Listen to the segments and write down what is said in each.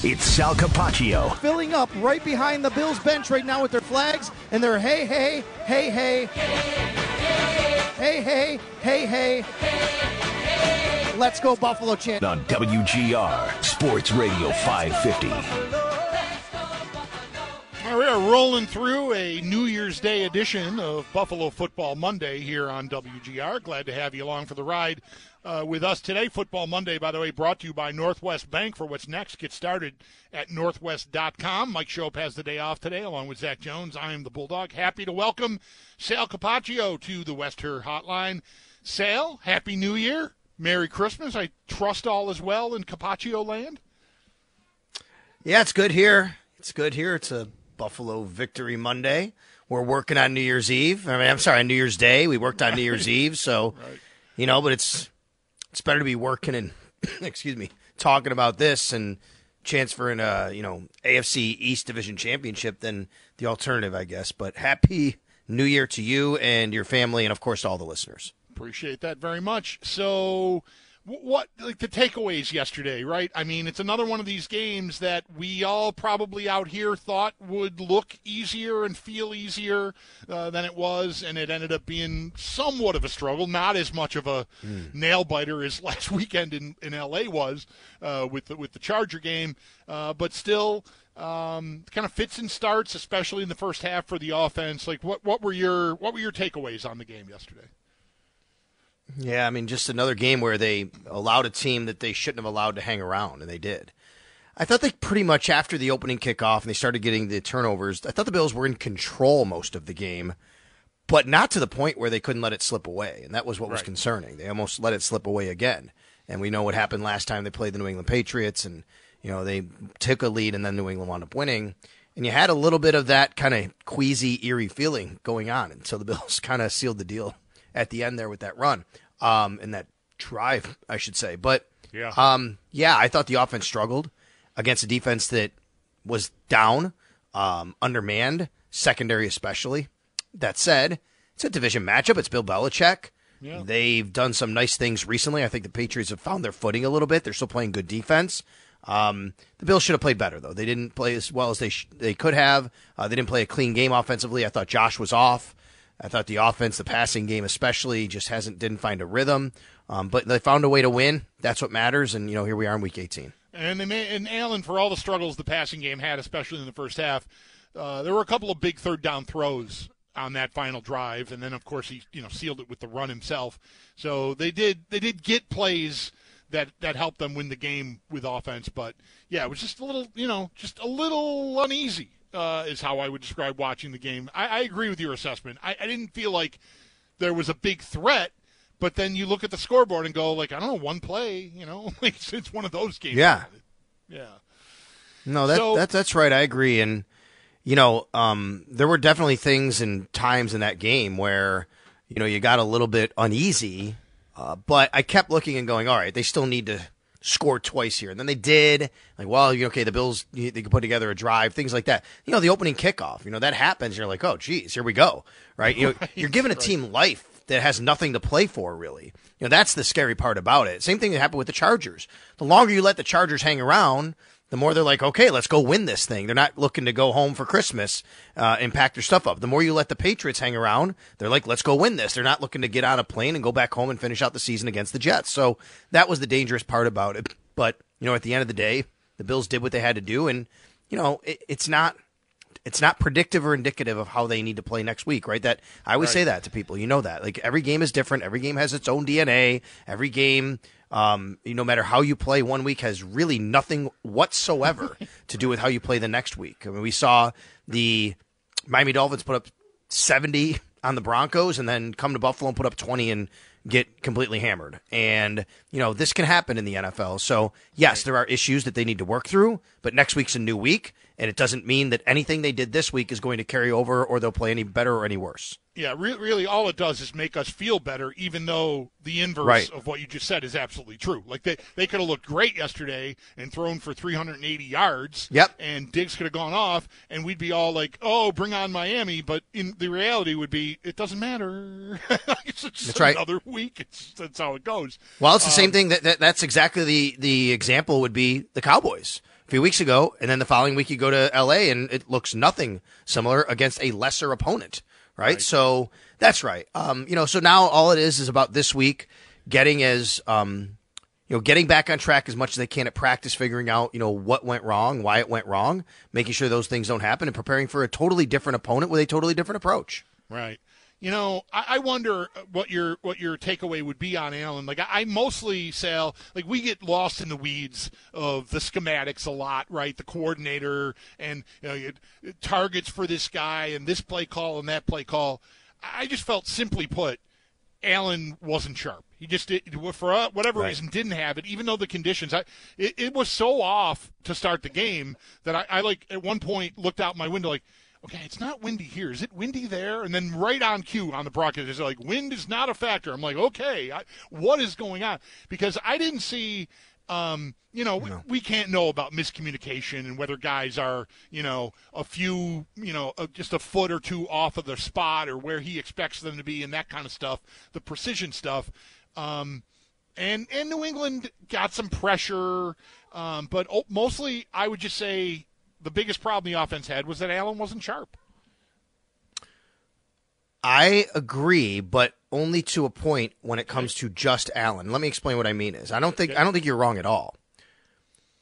It's Sal Capaccio. Filling up right behind the Bills bench right now with their flags and their hey, hey, hey, hey. Hey, hey, hey, hey. Let's go, Buffalo Chant. On WGR, Sports Radio 550. Right, we are rolling through a New Year's Day edition of Buffalo Football Monday here on WGR. Glad to have you along for the ride uh, with us today. Football Monday, by the way, brought to you by Northwest Bank. For what's next, get started at northwest.com. Mike Schopp has the day off today, along with Zach Jones. I am the Bulldog. Happy to welcome Sal Capaccio to the West Her Hotline. Sal, Happy New Year. Merry Christmas. I trust all is well in Capaccio land. Yeah, it's good here. It's good here. It's a Buffalo Victory Monday. We're working on New Year's Eve. I mean, I'm sorry, on New Year's Day. We worked on New Year's Eve, so you know, but it's it's better to be working and excuse me, talking about this and chance for an uh, you know, AFC East Division championship than the alternative, I guess. But happy New Year to you and your family and of course all the listeners. Appreciate that very much. So, what like the takeaways yesterday, right? I mean, it's another one of these games that we all probably out here thought would look easier and feel easier uh, than it was, and it ended up being somewhat of a struggle. Not as much of a nail biter as last weekend in, in LA was uh, with the, with the Charger game, uh, but still. Um, kind of fits and starts, especially in the first half for the offense. Like, what, what were your what were your takeaways on the game yesterday? Yeah, I mean, just another game where they allowed a team that they shouldn't have allowed to hang around, and they did. I thought they pretty much after the opening kickoff and they started getting the turnovers, I thought the Bills were in control most of the game, but not to the point where they couldn't let it slip away. And that was what was concerning. They almost let it slip away again. And we know what happened last time they played the New England Patriots, and you know they took a lead, and then New England wound up winning. And you had a little bit of that kind of queasy, eerie feeling going on, and so the Bills kind of sealed the deal at the end there with that run, um, and that drive, I should say. But Yeah. um, yeah, I thought the offense struggled against a defense that was down, um, undermanned, secondary especially. That said, it's a division matchup. It's Bill Belichick. Yeah. They've done some nice things recently. I think the Patriots have found their footing a little bit. They're still playing good defense. Um, the Bills should have played better though. They didn't play as well as they sh- they could have. Uh, they didn't play a clean game offensively. I thought Josh was off. I thought the offense, the passing game especially, just hasn't didn't find a rhythm. Um, but they found a way to win. That's what matters. And you know, here we are in Week 18. And they may, and Allen, for all the struggles the passing game had, especially in the first half, uh, there were a couple of big third down throws on that final drive, and then of course he you know sealed it with the run himself. So they did they did get plays that that helped them win the game with offense. But yeah, it was just a little you know just a little uneasy uh, is how I would describe watching the game. I, I agree with your assessment. I, I didn't feel like there was a big threat. But then you look at the scoreboard and go, like, I don't know, one play, you know, it's, it's one of those games. Yeah. Yeah. No, that, So- that's that's right. I agree. And you know, um, there were definitely things and times in that game where you know you got a little bit uneasy. Uh, but I kept looking and going, all right, they still need to score twice here. And then they did. Like, well, you- okay, the Bills, they could put together a drive, things like that. You know, the opening kickoff. You know that happens. You're like, oh, geez, here we go. Right? You know, you're giving a team life that has nothing to play for, really. You know, that's the scary part about it. Same thing that happened with the Chargers. The longer you let the Chargers hang around, the more they're like, okay, let's go win this thing. They're not looking to go home for Christmas uh, and pack their stuff up. The more you let the Patriots hang around, they're like, let's go win this. They're not looking to get on a plane and go back home and finish out the season against the Jets. So that was the dangerous part about it. But, you know, at the end of the day, the Bills did what they had to do. And, you know, it, it's not it's not predictive or indicative of how they need to play next week, right? That I always Right. say that to people. You know that. Like every game is different. Every game has its own DNA. Every game, um, you, no matter how you play one week, has really nothing whatsoever to do with how you play the next week. I mean, we saw the Miami Dolphins put up 70 on the Broncos and then come to Buffalo and put up 20 and get completely hammered. And, you know, this can happen in the NFL. So, yes, there are issues that they need to work through, but next week's a new week. And it doesn't mean that anything they did this week is going to carry over or they'll play any better or any worse. Yeah, re- really, all it does is make us feel better, even though the inverse Right. of what you just said is absolutely true. Like they, they could have looked great yesterday and thrown for 380 yards. Yep. And Diggs could have gone off, and we'd be all like, "Oh, bring on Miami!" But in the reality would be, it doesn't matter. it's just That's right. another week. It's that's how it goes. Well, it's the same um, thing. That, that that's exactly the the example would be the Cowboys few weeks ago, and then the following week you go to L.A. and it looks nothing similar against a lesser opponent, right? So that's right. Um, you know, so now all it is is about this week getting as um, you know, getting back on track as much as they can at practice, figuring out, you know, what went wrong, why it went wrong, making sure those things don't happen, and preparing for a totally different opponent with a totally different approach. Right. You know, I, I wonder what your what your takeaway would be on Allen. Like, I, I mostly Sal, like we get lost in the weeds of the schematics a lot, right? The coordinator and you know you, targets for this guy and this play call and that play call. I just felt, simply put, Allen wasn't sharp. He just did, for uh, whatever Right. reason didn't have it, even though the conditions. I, it, it was so off to start the game that I, I like at one point looked out my window like, okay, it's not windy here. Is it windy there? And then right on cue on the broadcast, it's like wind is not a factor. I'm like, okay, I, what is going on? Because I didn't see. Um, you know, we, we can't know about miscommunication and whether guys are, you know, a few, you know, uh, just a foot or two off of their spot or where he expects them to be and that kind of stuff, the precision stuff. Um, and and New England got some pressure, um, but mostly I would just say the biggest problem the offense had was that Allen wasn't sharp. I agree, but only to a point when it comes to just Allen. Let me explain what I mean is I don't think I don't think you're wrong at all.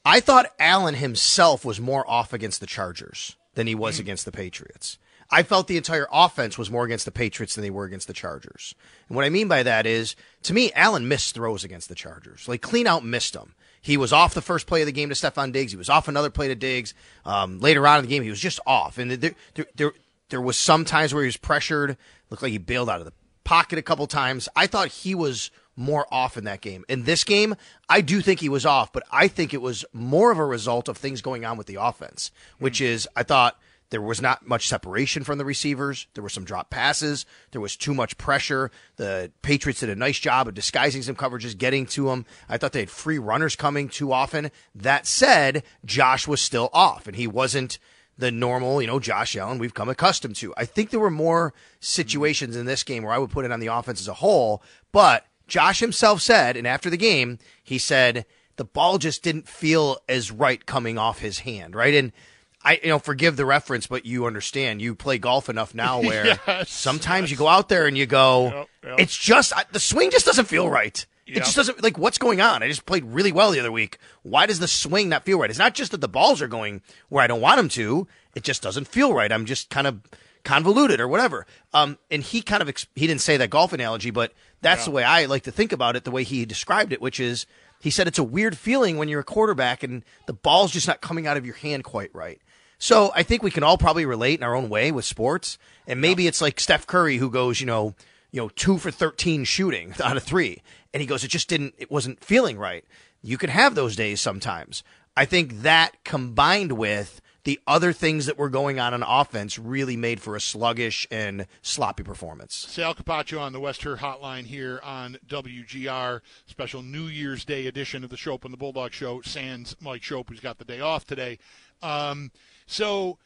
I thought Allen himself was more off against the Chargers than he was mm-hmm. against the Patriots. I felt the entire offense was more against the Patriots than they were against the Chargers. And what I mean by that is, to me, Allen missed throws against the Chargers. Like clean out missed them. He was off the first play of the game to Stefon Diggs. He was off another play to Diggs. Um, later on in the game, he was just off. And there, there, there, there was some times where he was pressured. Looked like he bailed out of the pocket a couple times. I thought he was more off in that game. In this game, I do think he was off, but I think it was more of a result of things going on with the offense, which is I thought there was not much separation from the receivers. There were some drop passes. There was too much pressure. The Patriots did a nice job of disguising some coverages, getting to them. I thought they had free runners coming too often. That said, Josh was still off, and he wasn't the normal, you know, Josh Allen we've come accustomed to. I think there were more situations in this game where I would put it on the offense as a whole, but Josh himself said, and after the game, he said the ball just didn't feel as right coming off his hand, right? And I, you know, forgive the reference, but you understand. You play golf enough now where Yes, sometimes you go out there and you go, Yep, yep. it's just I- the swing just doesn't feel right. It just doesn't like what's going on. I just played really well the other week. Why does the swing not feel right? It's not just that the balls are going where I don't want them to. It just doesn't feel right. I'm just kind of convoluted or whatever. Um, and he kind of ex- he didn't say that golf analogy, but that's the way I like to think about it. The way he described it, which is he said it's a weird feeling when you're a quarterback and the ball's just not coming out of your hand quite right. So I think we can all probably relate in our own way with sports. And maybe it's like Steph Curry who goes, you know, you know, two for 13 shooting out of three. And he goes, it just didn't, it wasn't feeling right. You can have those days sometimes. I think that combined with the other things that were going on on offense really made for a sluggish and sloppy performance. Sal Capaccio on the West Her Hotline here on WGR, special New Year's Day edition of the Schopp and the Bulldog Show. Sans Mike Schopp, who's got the day off today. Um, so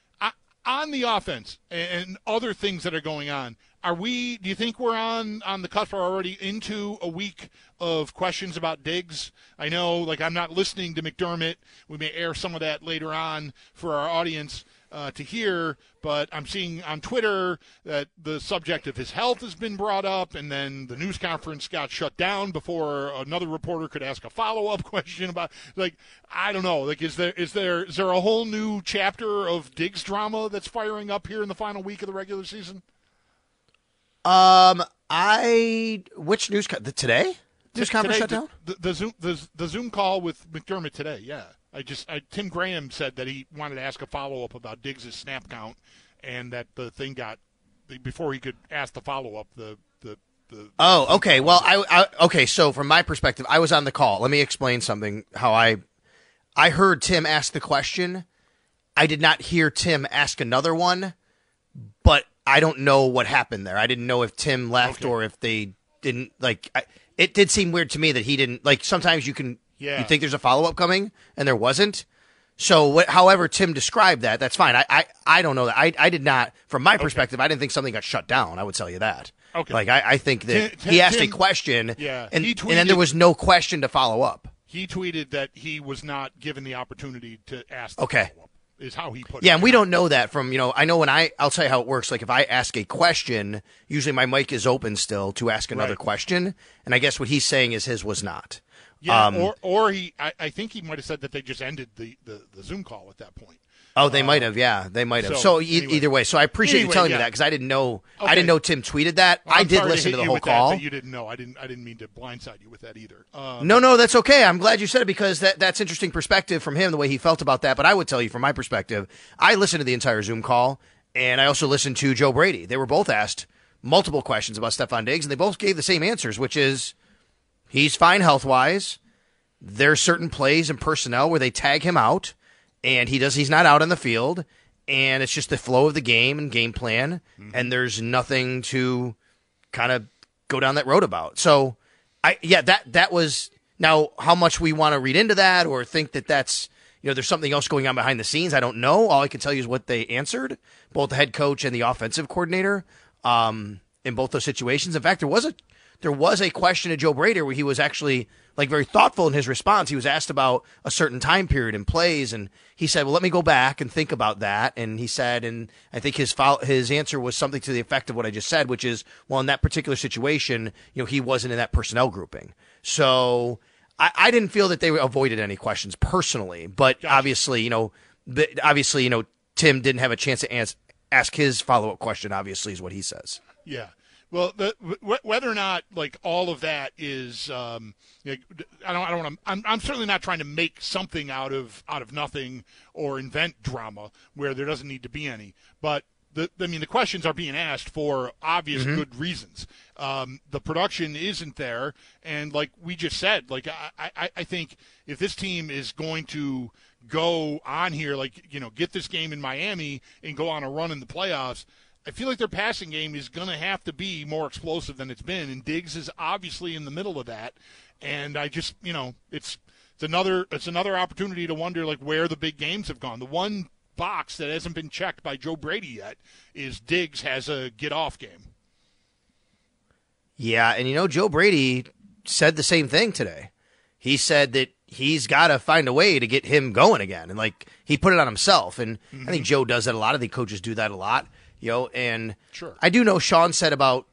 on the offense and, other things that are going on, are we? Do you think we're on on the cusp? Or already into a week of questions about Diggs? I know, like I'm not listening to McDermott. We may air some of that later on for our audience. Uh, to hear. But I'm seeing on Twitter that the subject of his health has been brought up, and then the news conference got shut down before another reporter could ask a follow up question about. Like, I don't know. Like, is there is there is there a whole new chapter of Diggs drama that's firing up here in the final week of the regular season? Um, I which news co- the today news conference Today, shut down. The, the, the Zoom the, the Zoom call with McDermott today. Yeah, I just I, Tim Graham said that he wanted to ask a follow up about Diggs' snap count, and that the thing got before he could ask the follow up. The the the Oh, okay. Well, I, I okay. So from my perspective, I was on the call. Let me explain something. How I I heard Tim ask the question. I did not hear Tim ask another one, but I don't know what happened there. I didn't know if Tim left Okay. or if they didn't like. I, it did seem weird to me that he didn't like. Sometimes you can Yeah. you think there's a follow up coming and there wasn't. So, what, however Tim described that, that's fine. I, I, I don't know that. I, I did not, from my perspective, I didn't think something got shut down. I would tell you that. Okay. Like I, I think that Tim- Tim- he asked Tim- a question, Yeah, and, he and then there was no question to follow up. he tweeted that he was not given the opportunity to ask. The Okay. is how he put it. Yeah, and we don't know that from you know. I know when I, I'll tell you how it works. Like if I ask a question, usually my mic is open still to ask another Right. question, and I guess what he's saying is his was not. Yeah, Um, or or he, I, I think he might have said that they just ended the, the, the Zoom call at that point. Oh, they might have. Yeah, they might have. so, So, e- anyway. either way, so I appreciate Anyway, you telling yeah. me that because I didn't know. I didn't know Tim tweeted that. Well, I did listen hit to the whole call. That, that you didn't know. I didn't. I didn't mean to blindside you with that either. Um, No, no, that's okay. I'm glad you said it because that, that's interesting perspective from him, the way he felt about that. But I would tell you from my perspective, I listened to the entire Zoom call, and I also listened to Joe Brady. They were both asked multiple questions about Stefon Diggs, and they both gave the same answers, which is he's fine health wise. There's certain plays and personnel where they tag him out, and he does. He's not out on the field, and it's just the flow of the game and game plan, and there's nothing to kind of go down that road about. So, I yeah, that that was now how much we want to read into that or think that that's you know there's something else going on behind the scenes. I don't know. All I can tell you is what they answered, both the head coach and the offensive coordinator, um, in both those situations. In fact, there was a there was a question to Joe Brady where he was actually like very thoughtful in his response. He was asked about a certain time period and plays, and he said, "Well, let me go back and think about that." And he said, and I think his fol- his answer was something to the effect of what I just said, which is, "Well, in that particular situation, you know, he wasn't in that personnel grouping." So I, I didn't feel that they avoided any questions personally, but obviously, you know, the, obviously, you know, Tim didn't have a chance to ans- ask his follow up question. Obviously, is what he says. Yeah. Well, the, wh- whether or not like all of that is, um, like, I don't, I don't want to. I'm, I'm certainly not trying to make something out of out of nothing or invent drama where there doesn't need to be any. But the, I mean, the questions are being asked for obvious good reasons. Um, the production isn't there, and like we just said, like I, I, I think if this team is going to go on here, like you know, get this game in Miami and go on a run in the playoffs. I feel like their passing game is going to have to be more explosive than it's been, and Diggs is obviously in the middle of that. And I just, you know, it's it's another it's another opportunity to wonder like where the big games have gone. The one box that hasn't been checked by Joe Brady yet is Diggs has a get off game. Yeah, and you know, Joe Brady said the same thing today. He said that he's got to find a way to get him going again, and like he put it on himself. And I think mm-hmm. Joe does that a lot. I think coaches do that a lot. You know, and Sure. I do know Sean said about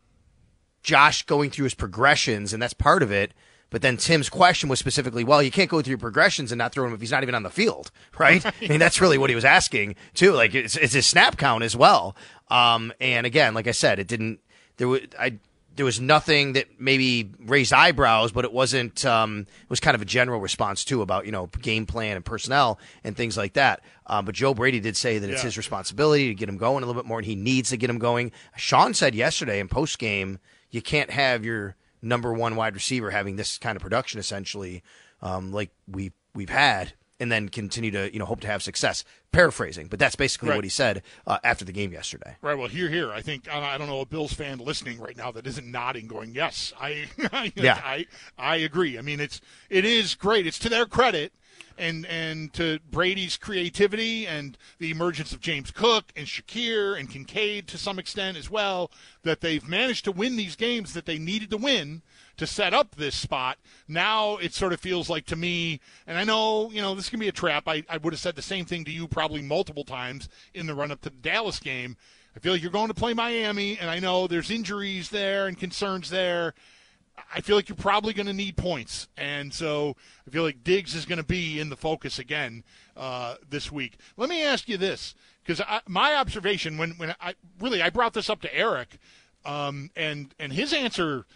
Josh going through his progressions, and that's part of it. But then Tim's question was specifically, well, you can't go through your progressions and not throw him if he's not even on the field, right? I mean, that's really what he was asking too. Like it's, it's his snap count as well. Um, and again, like I said, it didn't. There was I. There was nothing that maybe raised eyebrows, but it wasn't. Um, it was kind of a general response too about you know game plan and personnel and things like that. Um, but Joe Brady did say that it's Yeah. his responsibility to get him going a little bit more, and he needs to get him going. Sean said yesterday in post game, you can't have your number one wide receiver having this kind of production essentially, um, like we we've had, and then continue to you know hope to have success. Paraphrasing, but that's basically Right. what he said uh, after the game yesterday. Right. Well, here, here. I think I I don't know a Bills fan listening right now that isn't nodding, going, "Yes, I, Yeah. I, I agree." I mean, it's it is great. It's to their credit, and and to Brady's creativity and the emergence of James Cook and Shakir and Kincaid to some extent as well that they've managed to win these games that they needed to win. to set up this spot. Now it sort of feels like to me, and I know you know this can be a trap. I, I would have said the same thing to you probably multiple times in the run up to the Dallas game. I feel like you're going to play Miami, and I know there's injuries there and concerns there. I feel like you're probably going to need points, and so I feel like Diggs is going to be in the focus again uh, this week. Let me ask you this, because my observation when when I really I brought this up to Eric, um, and and his answer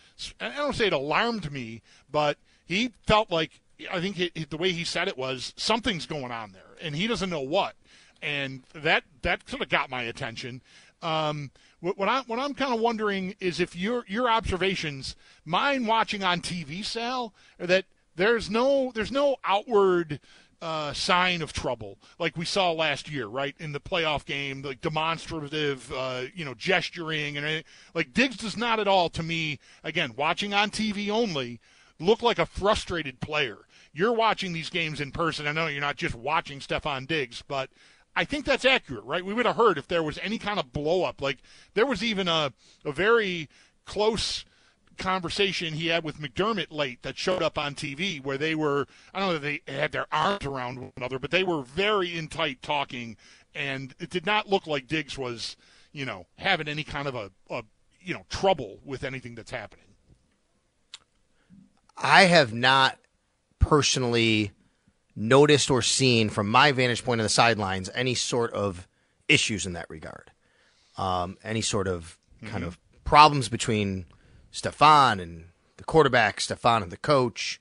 I don't say it alarmed me, but he felt like I think it, the way he said it was something's going on there, and he doesn't know what, and that that sort of got my attention. Um, what, I, what I'm kind of wondering is if your your observations, mine watching on TV, Sal, are that there's no there's no outward uh, sign of trouble like we saw last year, right in the playoff game, like demonstrative, uh, you know, gesturing and like Diggs does not at all to me. Again, watching on TV only, look like a frustrated player. You're watching these games in person. I know you're not just watching Stefon Diggs, but I think that's accurate, right? We would have heard if there was any kind of blow up. Like there was even a a very close conversation he had with McDermott late that showed up on TV where they were I don't know they had their arms around one another, but they were very in tight talking and it did not look like Diggs was, you know, having any kind of a, a you know, trouble with anything that's happening. I have not personally noticed or seen from my vantage point on the sidelines any sort of issues in that regard. Um, any sort of mm-hmm. kind of problems between Stefon and the quarterback, Stefon and the coach.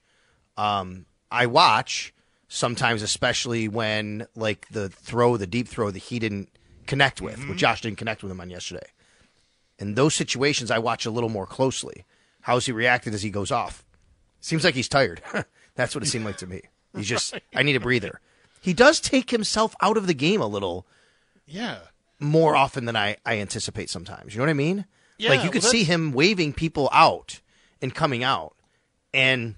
Um, I watch sometimes, especially when like the throw, the deep throw that he didn't connect with, mm-hmm. Josh didn't connect with him on yesterday. In those situations, I watch a little more closely. How's he reacted as he goes off? Seems like he's tired. That's what it seemed like to me. He's just, right. I need a breather. He does take himself out of the game a little. Yeah. More often than I, I anticipate sometimes. You know what I mean? Yeah, like you could well, see him waving people out and coming out. And,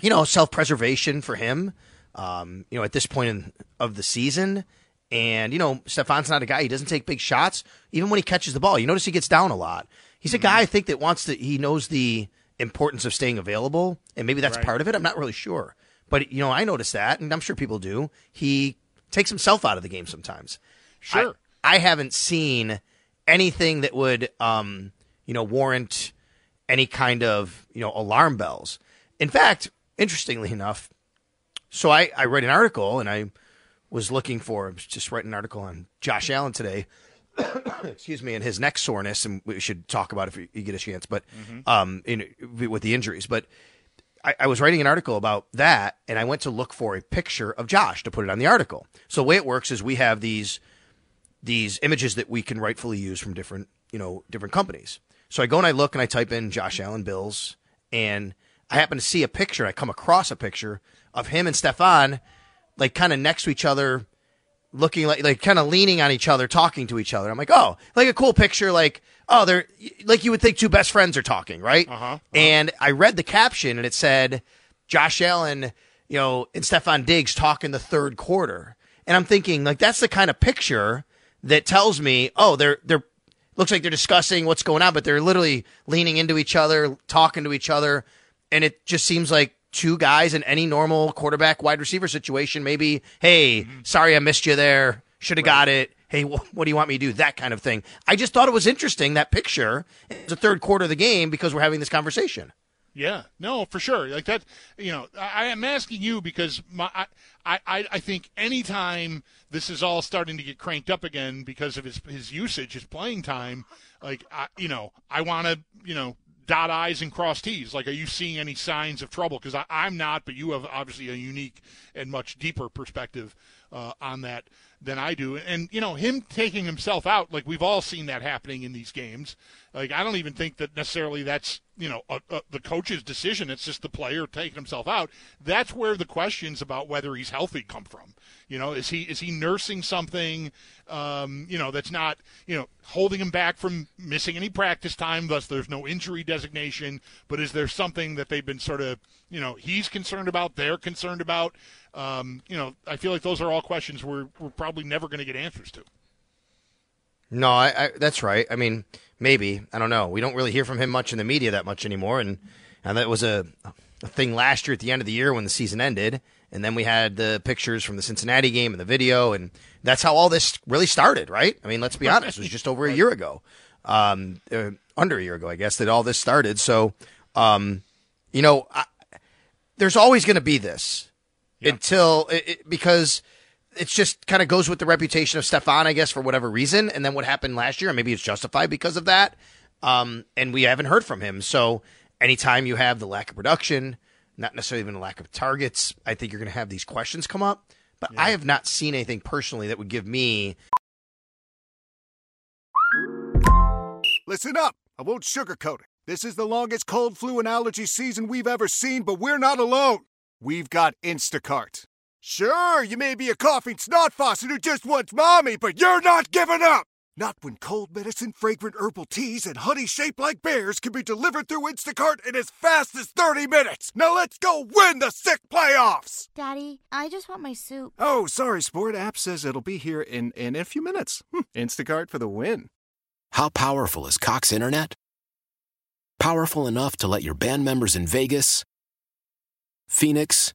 you know, self preservation for him, um, you know, at this point in, of the season. And, you know, Stefon's not a guy, he doesn't take big shots. Even when he catches the ball, you notice he gets down a lot. He's a mm-hmm. guy I think that wants to, he knows the importance of staying available. And maybe that's right. part of it. I'm not really sure. But you know, I notice that, and I'm sure people do. He takes himself out of the game sometimes. Sure. I, I haven't seen anything that would, um, you know, warrant any kind of you know alarm bells. In fact, interestingly enough, so I, I read an article and I was looking for just writing an article on Josh Allen today. excuse me, and his neck soreness, and we should talk about it if you get a chance. But mm-hmm. um, in, with the injuries, but I, I, was writing an article about that, and I went to look for a picture of Josh to put it on the article. So the way it works is we have these these images that we can rightfully use from different you know different companies. So I go and I look and I type in Josh Allen Bills, and I happen to see a picture. I come across a picture of him and Stefon, like kind of next to each other, looking like like kind of leaning on each other, talking to each other. I'm like, oh, like a cool picture, like oh, they're like you would think two best friends are talking, right? Uh-huh, uh-huh. And I read the caption and it said Josh Allen, you know, and Stefon Diggs talk in the third quarter. And I'm thinking like that's the kind of picture that tells me, oh, they're they're looks like they're discussing what's going on, but they're literally leaning into each other, talking to each other, and it just seems like two guys in any normal quarterback wide receiver situation. Maybe, hey, mm-hmm. sorry I missed you there. Should have right. got it hey, what do you want me to do? That kind of thing. I just thought it was interesting that picture. It's the third quarter of the game because we're having this conversation. Yeah, no, for sure. Like that, you know, I, am asking you because my, I, I, I think anytime this is all starting to get cranked up again because of his his usage, his playing time, like, I, you know, I want to, you know, dot I's and cross T's. Like, are you seeing any signs of trouble? Because I'm not, but you have obviously a unique and much deeper perspective uh, on that than I do. And, you know, him taking himself out, like we've all seen that happening in these games. Like, I don't even think that necessarily that's, you know, a, a, the coach's decision. It's just the player taking himself out. That's where the questions about whether he's healthy come from. You know, is he is he nursing something, um, you know, that's not, you know, holding him back from missing any practice time, thus there's no injury designation, but is there something that they've been sort of, you know, he's concerned about, they're concerned about? Um, you know, I feel like those are all questions we're, we're probably never going to get answers to. No, I, I, that's right. I mean, maybe. I don't know. We don't really hear from him much in the media that much anymore, and and that was a, a thing last year at the end of the year when the season ended, and then we had the pictures from the Cincinnati game and the video, and that's how all this really started, right? I mean, let's be honest, it was just over a year ago, um, uh, under a year ago, I guess, that all this started. So, um, you know, I, there's always going to be this until it, it, because it's just kind of goes with the reputation of Stefon, I guess, for whatever reason. And then what happened last year, and maybe it's justified because of that. Um, and we haven't heard from him. So anytime you have the lack of production, not necessarily even a lack of targets, I think you're going to have these questions come up. But I have not seen anything personally that would give me. Listen up. I won't sugarcoat it. This is the longest cold, flu, and allergy season we've ever seen, but we're not alone. We've got Instacart. Sure, you may be a coughing snot faucet who just wants mommy, but you're not giving up! Not when cold medicine, fragrant herbal teas, and honey shaped like bears can be delivered through Instacart in as fast as 30 minutes! Now let's go win the sick playoffs! Daddy, I just want my soup. Oh, sorry, Sport. App says it'll be here in, in a few minutes. Hmm, Instacart for the win. How powerful is Cox Internet? Powerful enough to let your band members in Vegas, Phoenix,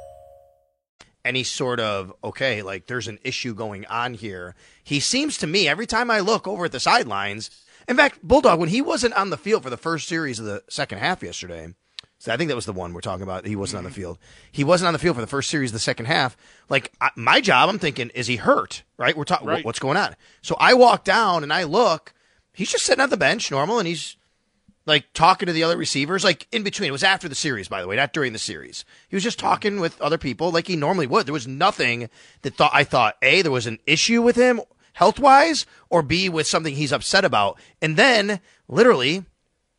any sort of okay, like there's an issue going on here. He seems to me every time I look over at the sidelines. In fact, Bulldog when he wasn't on the field for the first series of the second half yesterday. So I think that was the one we're talking about. He wasn't on the mm-hmm. field. He wasn't on the field for the first series of the second half. Like I, my job, I'm thinking, is he hurt? Right? We're talking. Right. What's going on? So I walk down and I look. He's just sitting on the bench, normal, and he's like talking to the other receivers, like in between. It was after the series, by the way, not during the series. He was just talking with other people like he normally would. There was nothing that thought I thought A, there was an issue with him health wise, or B, with something he's upset about. And then literally,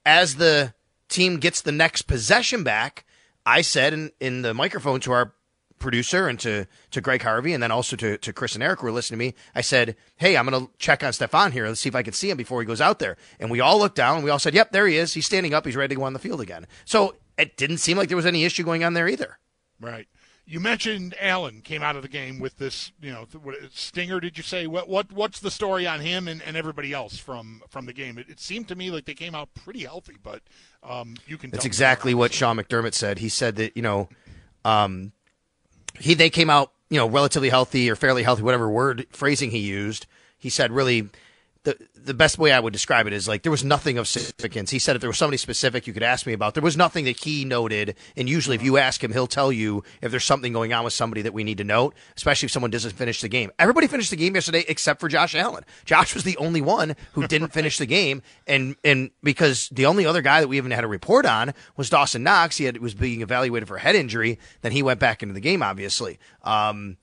as the team gets the next possession back, I said in, in the microphone to our producer and to, to Greg Harvey and then also to, to Chris and Eric who were listening to me, I said, Hey, I'm going to check on Stefon here. Let's see if I can see him before he goes out there. And we all looked down and we all said, Yep, there he is. He's standing up. He's ready to go on the field again. So it didn't seem like there was any issue going on there either. Right. You mentioned Allen came out of the game with this, you know, stinger. Did you say what? What? What's the story on him and, and everybody else from from the game? It, it seemed to me like they came out pretty healthy, but um, you can. That's exactly what. Sean McDermott said. He said that, you know, um, he they came out, you know, relatively healthy or fairly healthy, whatever word phrasing he used. He said really the the best way I would describe it is like there was nothing of significance. He said if there was somebody specific you could ask me about, there was nothing that he noted. And usually, if you ask him, he'll tell you if there's something going on with somebody that we need to note, especially if someone doesn't finish the game. Everybody finished the game yesterday except for Josh Allen. Josh was the only one who didn't finish the game, and and because the only other guy that we even had a report on was Dawson Knox. He had, was being evaluated for head injury. Then he went back into the game, obviously. Um,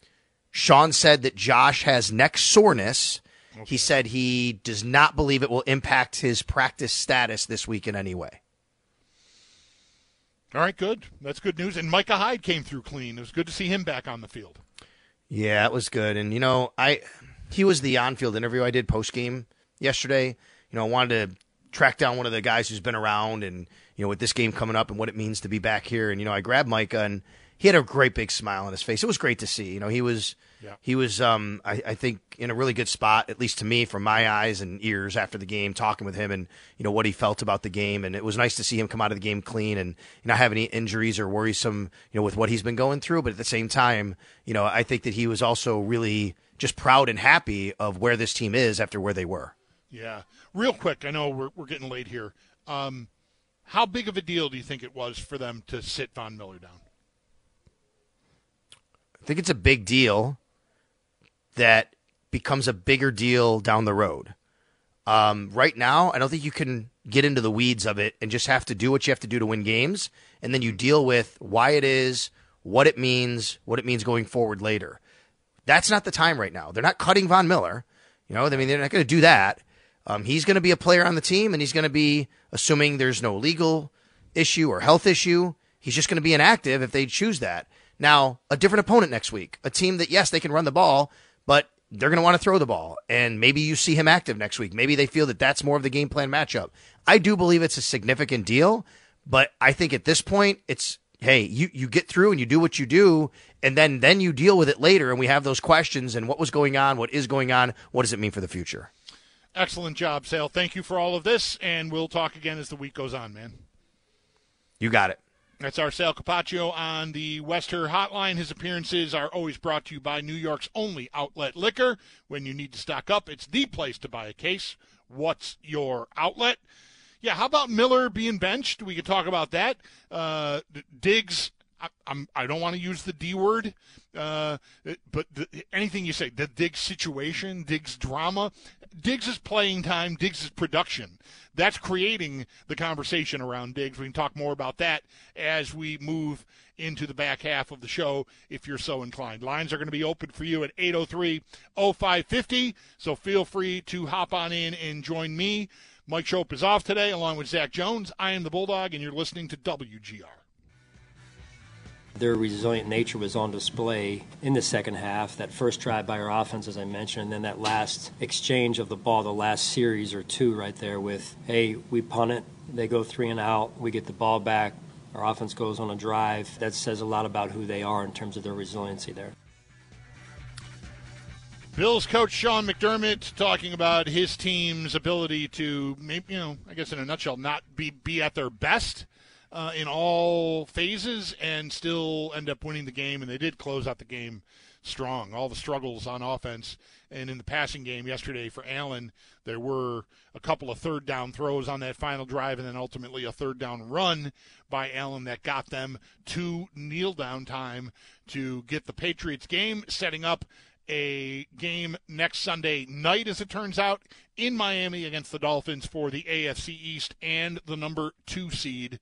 Sean said that Josh has neck soreness. He said he does not believe it will impact his practice status this week in any way. All right, good. That's good news. And Micah Hyde came through clean. It was good to see him back on the field. Yeah, it was good. And you know, I he was the on-field interview I did post game yesterday. You know, I wanted to track down one of the guys who's been around and you know with this game coming up and what it means to be back here. And you know, I grabbed Micah and he had a great big smile on his face. It was great to see. You know, he was Yeah. he was um I, I think in a really good spot, at least to me from my eyes and ears after the game, talking with him and you know what he felt about the game. And it was nice to see him come out of the game clean and not have any injuries or worrisome, you know, with what he's been going through. But at the same time, you know, I think that he was also really just proud and happy of where this team is after where they were. Yeah. Real quick, I know we're, we're getting late here. Um, how big of a deal do you think it was for them to sit Von Miller down? I think it's a big deal that becomes a bigger deal down the road. Um, right now, I don't think you can get into the weeds of it and just have to do what you have to do to win games, and then you deal with why it is, what it means, what it means going forward later. That's not the time right now. They're not cutting Von Miller. You know, I mean, they're not going to do that. Um, he's going to be a player on the team, and he's going to be assuming there's no legal issue or health issue. He's just going to be inactive if they choose that. Now, a different opponent next week, a team that yes, they can run the ball, but they're going to want to throw the ball, and maybe you see him active next week. Maybe they feel that that's more of the game plan matchup. I do believe it's a significant deal, but I think at this point, it's hey, you you get through and you do what you do, and then then you deal with it later, and we have those questions and what was going on, what is going on, what does it mean for the future. Excellent job, Sale. Thank you for all of this, and we'll talk again as the week goes on, man. You got it. That's Sal Capaccio on the Wester Hotline. His appearances are always brought to you by New York's only outlet liquor. When you need to stock up, it's the place to buy a case. What's your outlet? Yeah, how about Miller being benched? We could talk about that. Uh, Diggs, I, I'm, I don't want to use the D word, uh, but the, anything you say, the Diggs situation, Diggs drama, Diggs' playing time, Diggs' production. That's creating the conversation around Diggs. We can talk more about that as we move into the back half of the show if you're so inclined. Lines are going to be open for you at 803 0550, so feel free to hop on in and join me. Mike Schopp is off today along with Zach Jones. I am the Bulldog, and you're listening to WGR. Their resilient nature was on display in the second half. That first drive by our offense, as I mentioned, and then that last exchange of the ball, the last series or two right there with, hey, we punt it, they go three and out, we get the ball back, our offense goes on a drive. That says a lot about who they are in terms of their resiliency there. Bills coach Sean McDermott talking about his team's ability to, maybe, you know, I guess in a nutshell, not be, be at their best uh, in all phases and still end up winning the game. And they did close out the game strong. All the struggles on offense and in the passing game yesterday for Allen, there were a couple of third down throws on that final drive and then ultimately a third down run by Allen that got them to kneel down time to get the Patriots game, setting up a game next Sunday night, as it turns out, in Miami against the Dolphins for the AFC East and the number two seed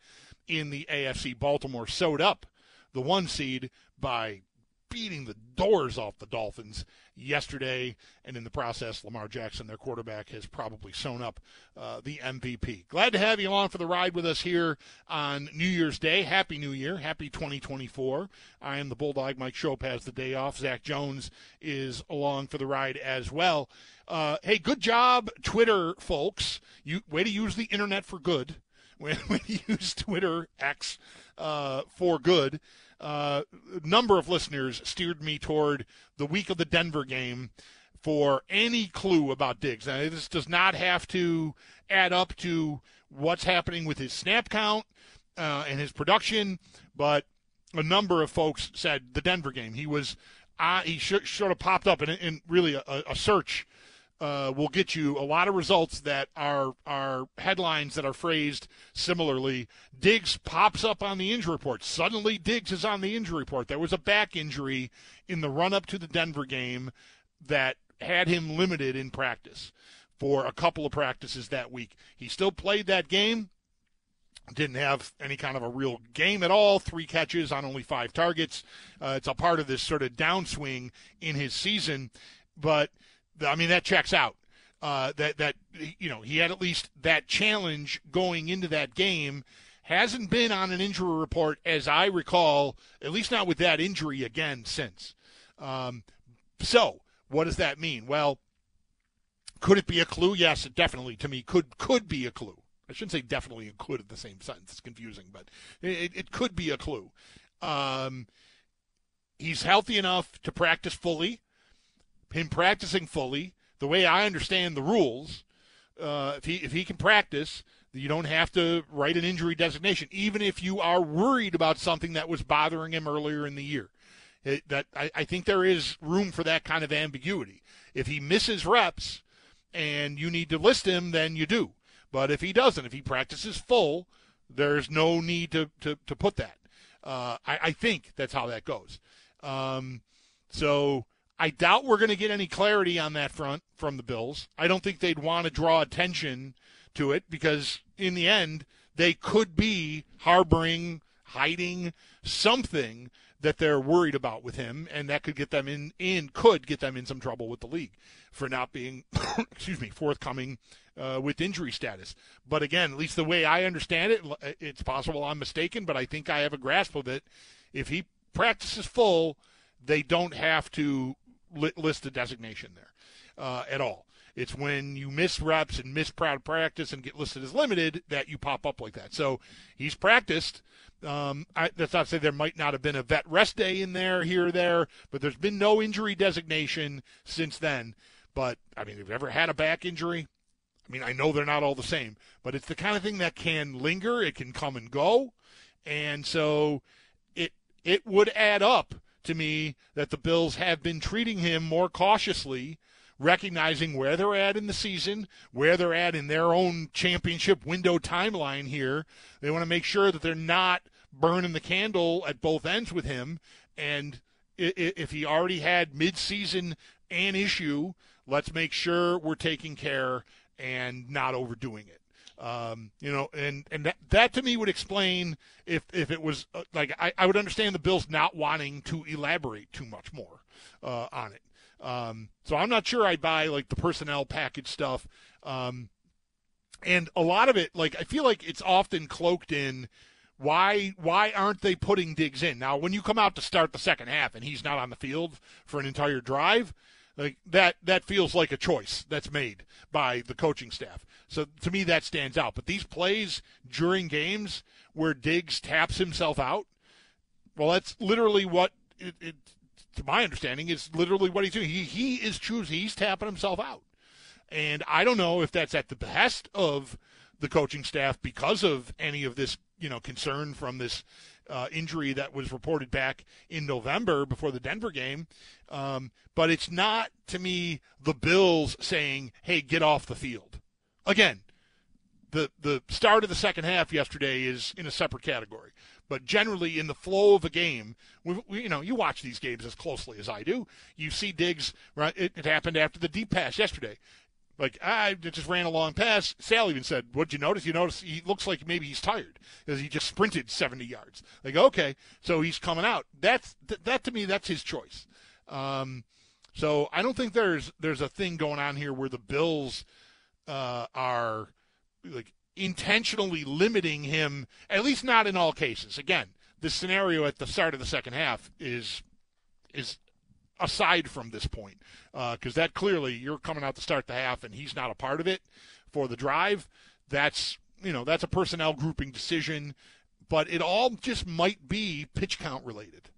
in the AFC. Baltimore sewed up the one seed by beating the doors off the Dolphins yesterday, and in the process, Lamar Jackson, their quarterback, has probably sewn up uh, the MVP. Glad to have you along for the ride with us here on New Year's Day. Happy New Year. Happy 2024. I am the Bulldog. Mike Schopp has the day off. Zach Jones is along for the ride as well. Uh, hey, good job, Twitter folks. You way to use the internet for good. When, you use Twitter X uh, for good uh, number of listeners steered me toward the week of the Denver game for any clue about Diggs. Now, this does not have to add up to what's happening with his snap count uh, and his production, but a number of folks said the Denver game. He was uh, he sh- sort of popped up in, in really a, a search uh, will get you a lot of results that are are headlines that are phrased similarly. Diggs pops up on the injury report. Suddenly, Diggs is on the injury report. There was a back injury in the run up to the Denver game that had him limited in practice for a couple of practices that week. He still played that game. Didn't have any kind of a real game at all. Three catches on only five targets. Uh, it's a part of this sort of downswing in his season, but I mean, that checks out. Uh, that that you know he had at least that challenge going into that game. Hasn't been on an injury report as I recall, at least not with that injury again since. Um, so what does that mean? Well, could it be a clue? Yes, it definitely to me could could be a clue. I shouldn't say definitely and could in the same sentence. It's confusing, but it, it could be a clue. Um, he's healthy enough to practice fully him practicing fully, the way I understand the rules, uh, if he if he can practice, you don't have to write an injury designation, even if you are worried about something that was bothering him earlier in the year. It, that I, I think there is room for that kind of ambiguity. If he misses reps and you need to list him, then you do. But if he doesn't, if he practices full, there's no need to, to, to put that. Uh, I, I think that's how that goes. Um, so I doubt we're going to get any clarity on that front from the Bills. I don't think they'd want to draw attention to it because, in the end, they could be harboring, hiding something that they're worried about with him, and that could get them in, in could get them in some trouble with the league for not being, excuse me, forthcoming uh, with injury status. But again, at least the way I understand it, it's possible I'm mistaken, but I think I have a grasp of it. If he practices full, they don't have to list a designation there uh, at all. It's when you miss reps and miss proud practice and get listed as limited that you pop up like that. So he's practiced. Um, I, that's not to say there might not have been a vet rest day in there here or there, but there's been no injury designation since then. But I mean, have you ever had a back injury? I mean, I know they're not all the same, but it's the kind of thing that can linger. It can come and go, and so it it would add up to me that the Bills have been treating him more cautiously, recognizing where they're at in the season, where they're at in their own championship window timeline here. They want to make sure that they're not burning the candle at both ends with him. And if he already had midseason an issue, let's make sure we're taking care and not overdoing it. Um, you know, and and that that to me would explain if if it was uh, like I, I would understand the Bills not wanting to elaborate too much more uh, on it. Um, so I'm not sure I buy like the personnel package stuff. Um, and a lot of it, like I feel like it's often cloaked in why why aren't they putting Diggs in now? When you come out to start the second half and he's not on the field for an entire drive, like that that feels like a choice that's made by the coaching staff. So to me that stands out. But these plays during games where Diggs taps himself out, well that's literally what it, it to my understanding is literally what he's doing. He he is choosing he's tapping himself out. And I don't know if that's at the behest of the coaching staff because of any of this, you know, concern from this uh, injury that was reported back in November before the Denver game. Um, but it's not, to me, the Bills saying, hey, get off the field. Again, the, the start of the second half yesterday is in a separate category. But generally, in the flow of a game, we, we, you know, you watch these games as closely as I do. You see Diggs, right? It, it happened after the deep pass yesterday. Like I just ran a long pass. Sal even said, "What'd you notice? You notice he looks like maybe he's tired because he just sprinted 70 yards." Like okay, so he's coming out. That's th- that to me. That's his choice. Um, so I don't think there's there's a thing going on here where the Bills uh, are like intentionally limiting him. At least not in all cases. Again, the scenario at the start of the second half is is aside from this point, because uh, that clearly you're coming out to start the half and he's not a part of it for the drive. That's you know that's a personnel grouping decision, but it all just might be pitch count related,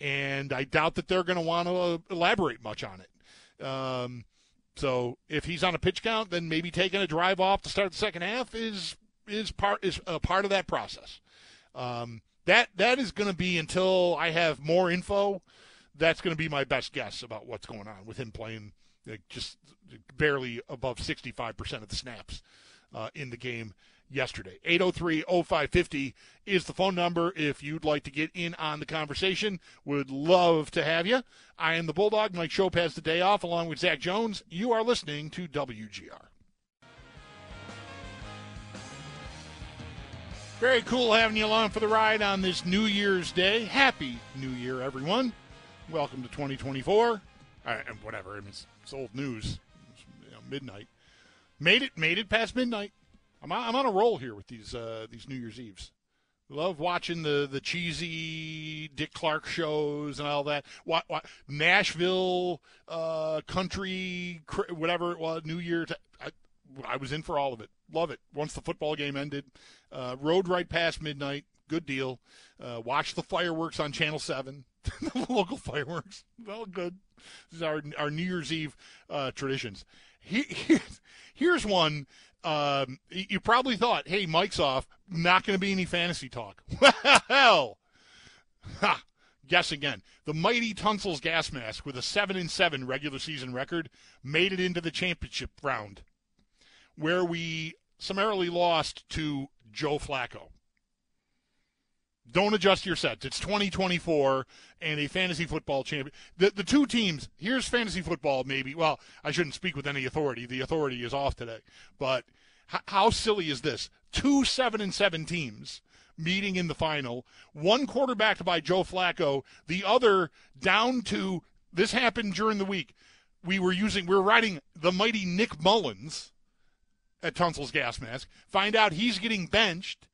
and I doubt that they're going to want to elaborate much on it. Um, so if he's on a pitch count, then maybe taking a drive off to start the second half is is part is a part of that process. Um, that that is going to be until I have more info that's going to be my best guess about what's going on with him playing like, just barely above 65% of the snaps uh, in the game yesterday. 803 0550 is the phone number if you'd like to get in on the conversation. Would love to have you. I am the Bulldog. Mike Schopp has the day off along with Zach Jones. You are listening to WGR. Very cool having you along for the ride on this New Year's Day. Happy New Year, everyone. Welcome to 2024. and whatever. I mean, it's, it's old news. It's, you know, midnight. Made it. Made it past midnight. I'm on, I'm on a roll here with these uh, these New Year's Eves. Love watching the the cheesy Dick Clark shows and all that. What, what Nashville uh, country, whatever it was, New Year. I, I was in for all of it. Love it. Once the football game ended, uh, rode right past midnight. Good deal. Uh, watch the fireworks on Channel Seven. the local fireworks. Well, good. This is our our New Year's Eve uh, traditions. He, here's, here's one. Um, you probably thought, "Hey, Mike's off. Not going to be any fantasy talk." well, ha, guess again. The mighty Tunsil's gas mask with a seven and seven regular season record made it into the championship round, where we summarily lost to Joe Flacco. Don't adjust your sets. It's 2024 and a fantasy football champion. The the two teams. Here's fantasy football. Maybe. Well, I shouldn't speak with any authority. The authority is off today. But h- how silly is this? Two seven and seven teams meeting in the final. One quarterbacked by Joe Flacco. The other down to. This happened during the week. We were using. We were riding the mighty Nick Mullins at Tunsil's Gas Mask. Find out he's getting benched.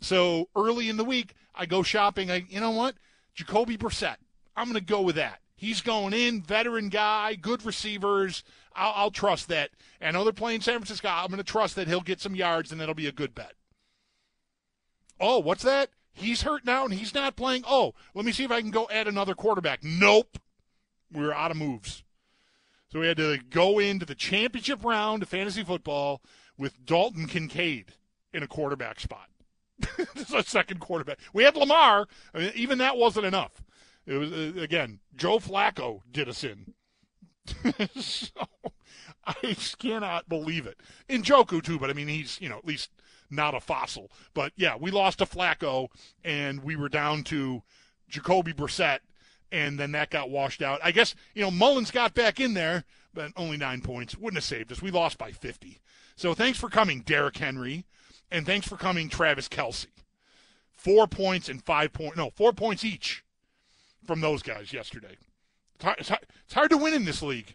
So early in the week, I go shopping. I, you know what? Jacoby Brissett. I'm going to go with that. He's going in, veteran guy, good receivers. I'll, I'll trust that. I know they're playing San Francisco. I'm going to trust that he'll get some yards, and that'll be a good bet. Oh, what's that? He's hurt now and he's not playing. Oh, let me see if I can go add another quarterback. Nope. We were out of moves. So we had to go into the championship round of fantasy football with Dalton Kincaid in a quarterback spot. a second quarterback. We had Lamar. I mean, even that wasn't enough. It was uh, again Joe Flacco did us in. so I cannot believe it. Njoku too, but I mean he's you know at least not a fossil. But yeah, we lost to Flacco and we were down to Jacoby Brissett, and then that got washed out. I guess you know Mullins got back in there, but only nine points wouldn't have saved us. We lost by fifty. So thanks for coming, Derrick Henry, and thanks for coming, Travis Kelce. Four points and five points. No, four points each from those guys yesterday. It's hard, it's hard, it's hard to win in this league.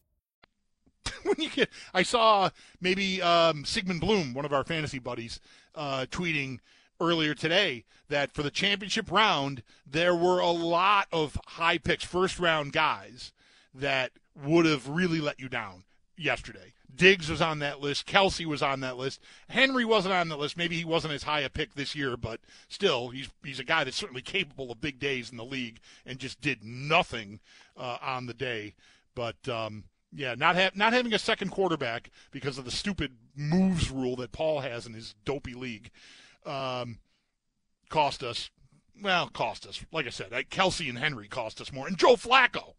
when you get, I saw maybe um, Sigmund Bloom, one of our fantasy buddies, uh, tweeting earlier today that for the championship round there were a lot of high picks, first round guys that would have really let you down yesterday. Diggs was on that list. Kelce was on that list. Henry wasn't on that list. Maybe he wasn't as high a pick this year, but still, he's he's a guy that's certainly capable of big days in the league and just did nothing uh, on the day. But um, yeah, not ha- not having a second quarterback because of the stupid moves rule that Paul has in his dopey league um, cost us. Well, cost us. Like I said, Kelce and Henry cost us more, and Joe Flacco.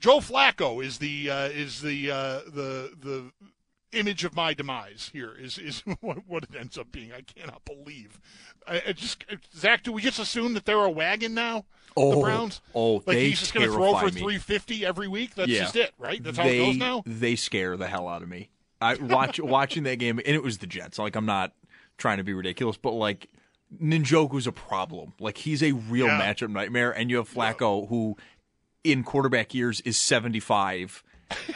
Joe Flacco is the uh, is the uh, the the image of my demise here is is what, what it ends up being. I cannot believe. I, I just uh, Zach, do we just assume that they're a wagon now? Oh, the Browns. Oh, like they he's just going to throw for three fifty every week. That's yeah. just it, right? That's how they, it goes now. They scare the hell out of me. I watch watching that game, and it was the Jets. Like I'm not trying to be ridiculous, but like Njoku's a problem. Like he's a real Yeah. matchup nightmare, and you have Flacco who, in quarterback years, is 75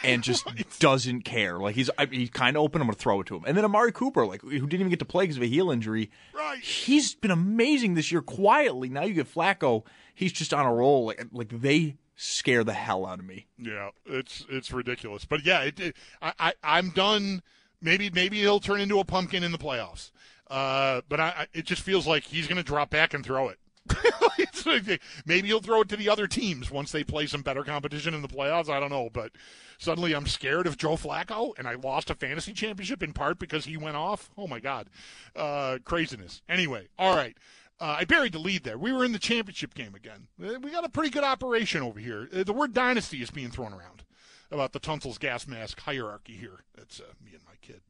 and just doesn't care. Like he's I, he's kind of open. I'm going to throw it to him. And then Amari Cooper, like who didn't even get to play because of a heel injury. Right. He's been amazing this year quietly. Now you get Flacco. He's just on a roll. Like like they scare the hell out of me. Yeah, it's it's ridiculous. But yeah, it, it, I, I I'm done. Maybe maybe he'll turn into a pumpkin in the playoffs. Uh, but I, I, it just feels like he's going to drop back and throw it. Maybe he'll throw it to the other teams once they play some better competition in the playoffs. I don't know, but suddenly I'm scared of Joe Flacco, and I lost a fantasy championship in part because he went off. Oh my God, uh, craziness. Anyway, all right. Uh, I buried the lead there. We were in the championship game again. Uh, we got a pretty good operation over here. Uh, the word dynasty is being thrown around about the Tunsil's gas mask hierarchy here. That's uh, me and my kid.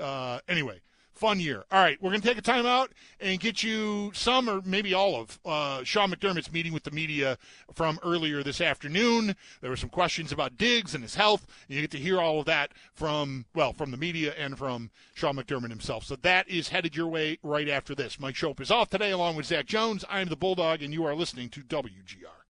Uh, anyway, fun year. All right, we're going to take a timeout and get you some or maybe all of uh, Sean McDermott's meeting with the media from earlier this afternoon. There were some questions about Diggs and his health. You get to hear all of that from, well, from the media and from Sean McDermott himself. So that is headed your way right after this. Mike Schopp is off today along with Zach Jones. I am the Bulldog, and you are listening to WGR.